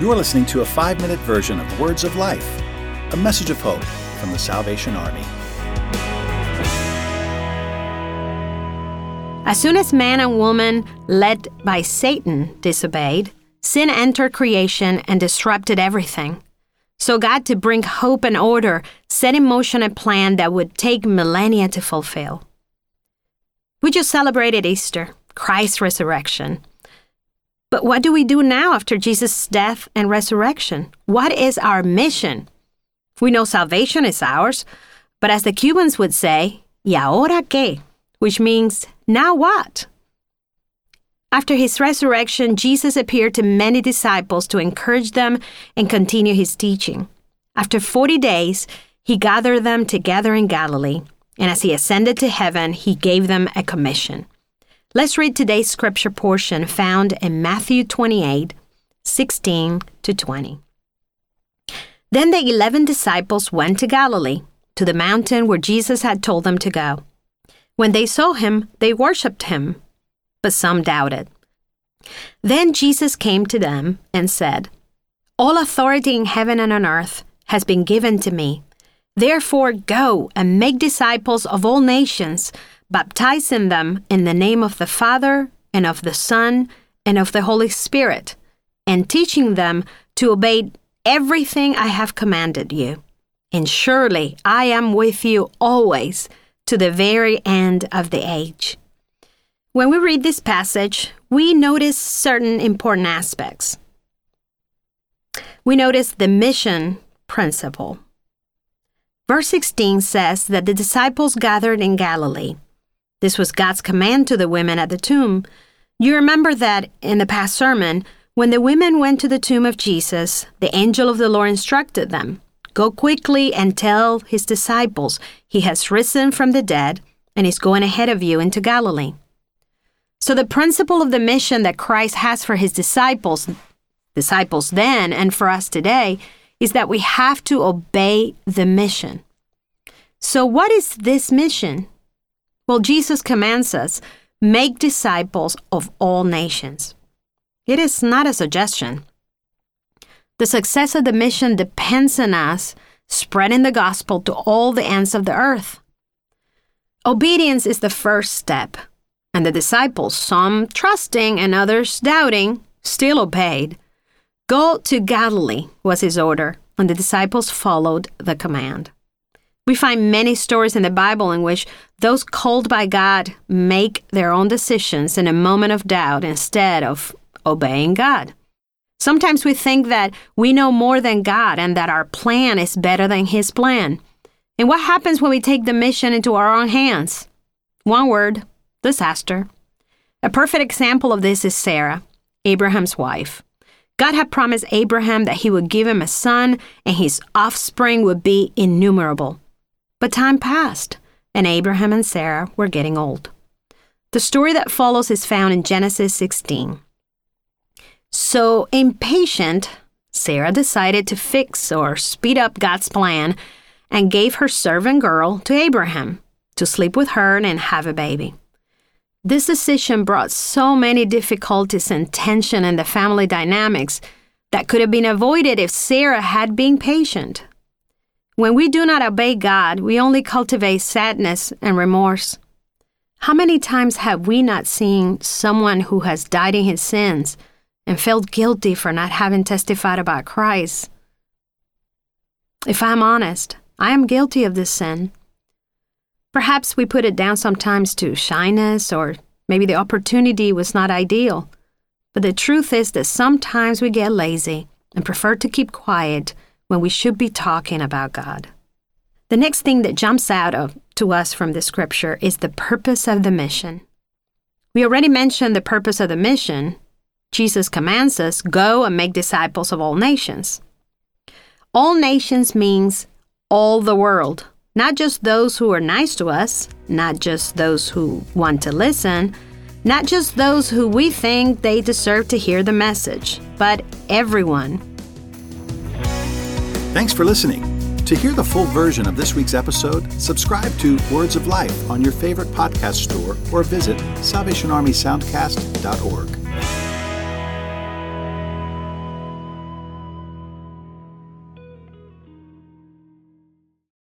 You're listening to a five minute version of Words of Life, a message of hope from the Salvation Army. As soon as man and woman, led by Satan, disobeyed, sin entered creation and disrupted everything. So, God, to bring hope and order, set in motion a plan that would take millennia to fulfill. We just celebrated Easter, Christ's resurrection. But what do we do now after Jesus' death and resurrection? What is our mission? We know salvation is ours, but as the Cubans would say, ¿y ahora qué? Which means, now what? After his resurrection, Jesus appeared to many disciples to encourage them and continue his teaching. After 40 days, he gathered them together in Galilee, and as he ascended to heaven, he gave them a commission. Let's read today's scripture portion found in Matthew 28 16 to 20. Then the eleven disciples went to Galilee, to the mountain where Jesus had told them to go. When they saw him, they worshipped him, but some doubted. Then Jesus came to them and said, All authority in heaven and on earth has been given to me. Therefore, go and make disciples of all nations baptizing them in the name of the Father, and of the Son, and of the Holy Spirit, and teaching them to obey everything I have commanded you. And surely I am with you always to the very end of the age. When we read this passage, we notice certain important aspects. We notice the mission principle. Verse 16 says that the disciples gathered in Galilee. This was God's command to the women at the tomb. You remember that in the past sermon, when the women went to the tomb of Jesus, the angel of the Lord instructed them Go quickly and tell his disciples, He has risen from the dead and is going ahead of you into Galilee. So, the principle of the mission that Christ has for his disciples, disciples then and for us today, is that we have to obey the mission. So, what is this mission? Well, Jesus commands us make disciples of all nations. It is not a suggestion. The success of the mission depends on us spreading the gospel to all the ends of the earth. Obedience is the first step, and the disciples, some trusting and others doubting, still obeyed. Go to Galilee was his order, and the disciples followed the command. We find many stories in the Bible in which those called by God make their own decisions in a moment of doubt instead of obeying God. Sometimes we think that we know more than God and that our plan is better than His plan. And what happens when we take the mission into our own hands? One word disaster. A perfect example of this is Sarah, Abraham's wife. God had promised Abraham that he would give him a son and his offspring would be innumerable. But time passed, and Abraham and Sarah were getting old. The story that follows is found in Genesis 16. So, impatient, Sarah decided to fix or speed up God's plan and gave her servant girl to Abraham to sleep with her and have a baby. This decision brought so many difficulties and tension in the family dynamics that could have been avoided if Sarah had been patient. When we do not obey God, we only cultivate sadness and remorse. How many times have we not seen someone who has died in his sins and felt guilty for not having testified about Christ? If I'm honest, I am guilty of this sin. Perhaps we put it down sometimes to shyness or maybe the opportunity was not ideal. But the truth is that sometimes we get lazy and prefer to keep quiet when we should be talking about God. The next thing that jumps out of, to us from the scripture is the purpose of the mission. We already mentioned the purpose of the mission. Jesus commands us go and make disciples of all nations. All nations means all the world, not just those who are nice to us, not just those who want to listen, not just those who we think they deserve to hear the message, but everyone Thanks for listening. To hear the full version of this week's episode, subscribe to Words of Life on your favorite podcast store or visit SalvationArmySoundcast.org.